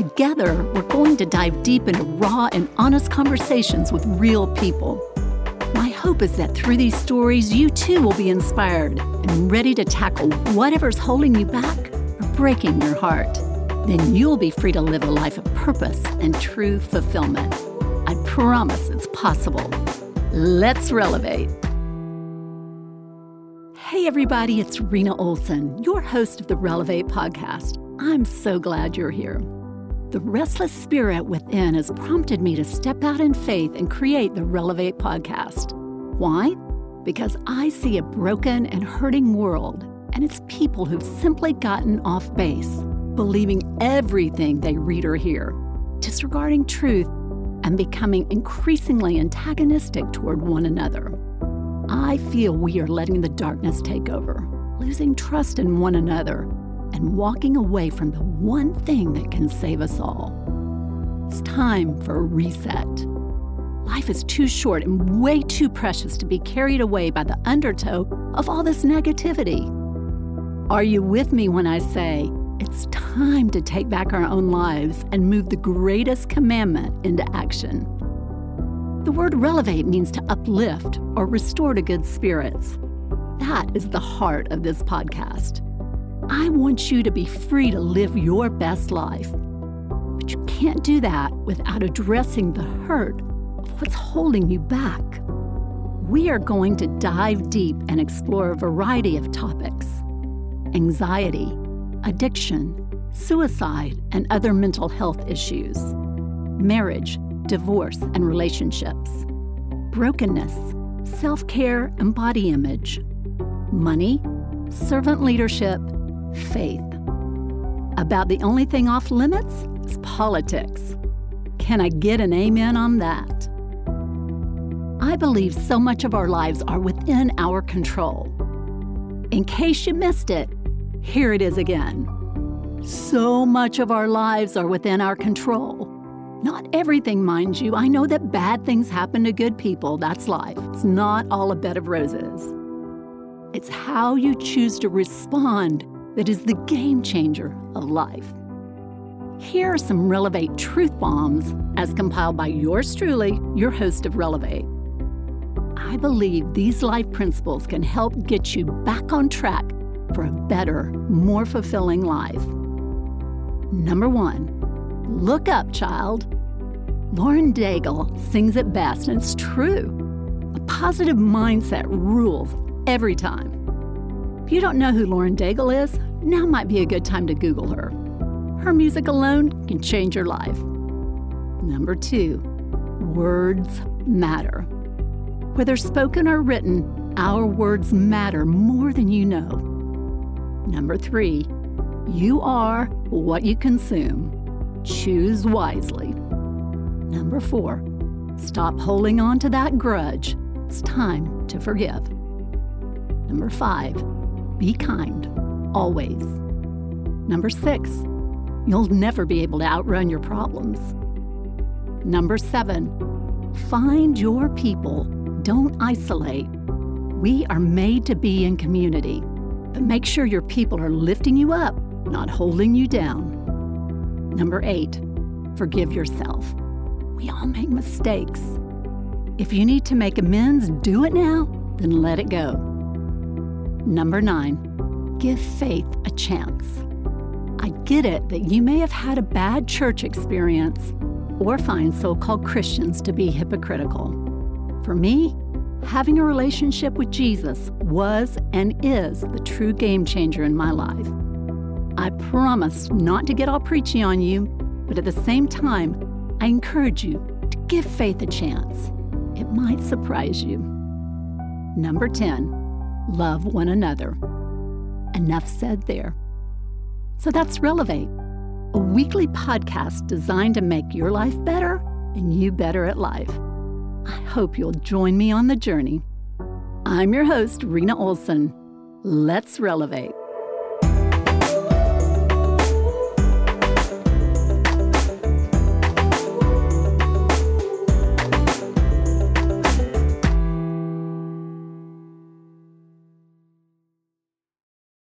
Together, we're going to dive deep into raw and honest conversations with real people. My hope is that through these stories, you too will be inspired and ready to tackle whatever's holding you back or breaking your heart. Then you'll be free to live a life of purpose and true fulfillment. I promise it's possible. Let's relevate. Hey, everybody, it's Rena Olson, your host of the Relevate podcast. I'm so glad you're here. The restless spirit within has prompted me to step out in faith and create the Relevate podcast. Why? Because I see a broken and hurting world, and it's people who've simply gotten off base, believing everything they read or hear, disregarding truth, and becoming increasingly antagonistic toward one another. I feel we are letting the darkness take over, losing trust in one another and walking away from the one thing that can save us all. It's time for a reset. Life is too short and way too precious to be carried away by the undertow of all this negativity. Are you with me when I say it's time to take back our own lives and move the greatest commandment into action? The word relevate means to uplift or restore to good spirits. That is the heart of this podcast. I want you to be free to live your best life. But you can't do that without addressing the hurt of what's holding you back. We are going to dive deep and explore a variety of topics anxiety, addiction, suicide, and other mental health issues, marriage, divorce, and relationships, brokenness, self care and body image, money, servant leadership, faith. About the only thing off limits is politics. Can I get an amen on that? I believe so much of our lives are within our control. In case you missed it, here it is again. So much of our lives are within our control. Not everything, mind you. I know that bad things happen to good people. That's life. It's not all a bed of roses. It's how you choose to respond that is the game changer of life. Here are some Relevate truth bombs as compiled by yours truly, your host of Relevate. I believe these life principles can help get you back on track for a better, more fulfilling life. Number one, look up, child. Lauren Daigle sings it best, and it's true. A positive mindset rules every time. If you don't know who Lauren Daigle is, now might be a good time to Google her. Her music alone can change your life. Number two, words matter. Whether spoken or written, our words matter more than you know. Number three, you are what you consume. Choose wisely. Number four, stop holding on to that grudge. It's time to forgive. Number five, be kind, always. Number six, you'll never be able to outrun your problems. Number seven, find your people, don't isolate. We are made to be in community, but make sure your people are lifting you up, not holding you down. Number eight, forgive yourself. We all make mistakes. If you need to make amends, do it now, then let it go. Number nine, give faith a chance. I get it that you may have had a bad church experience or find so called Christians to be hypocritical. For me, having a relationship with Jesus was and is the true game changer in my life. I promise not to get all preachy on you, but at the same time, I encourage you to give faith a chance. It might surprise you. Number 10, love one another. Enough said there. So that's Relevate, a weekly podcast designed to make your life better and you better at life. I hope you'll join me on the journey. I'm your host, Rena Olson. Let's relevate.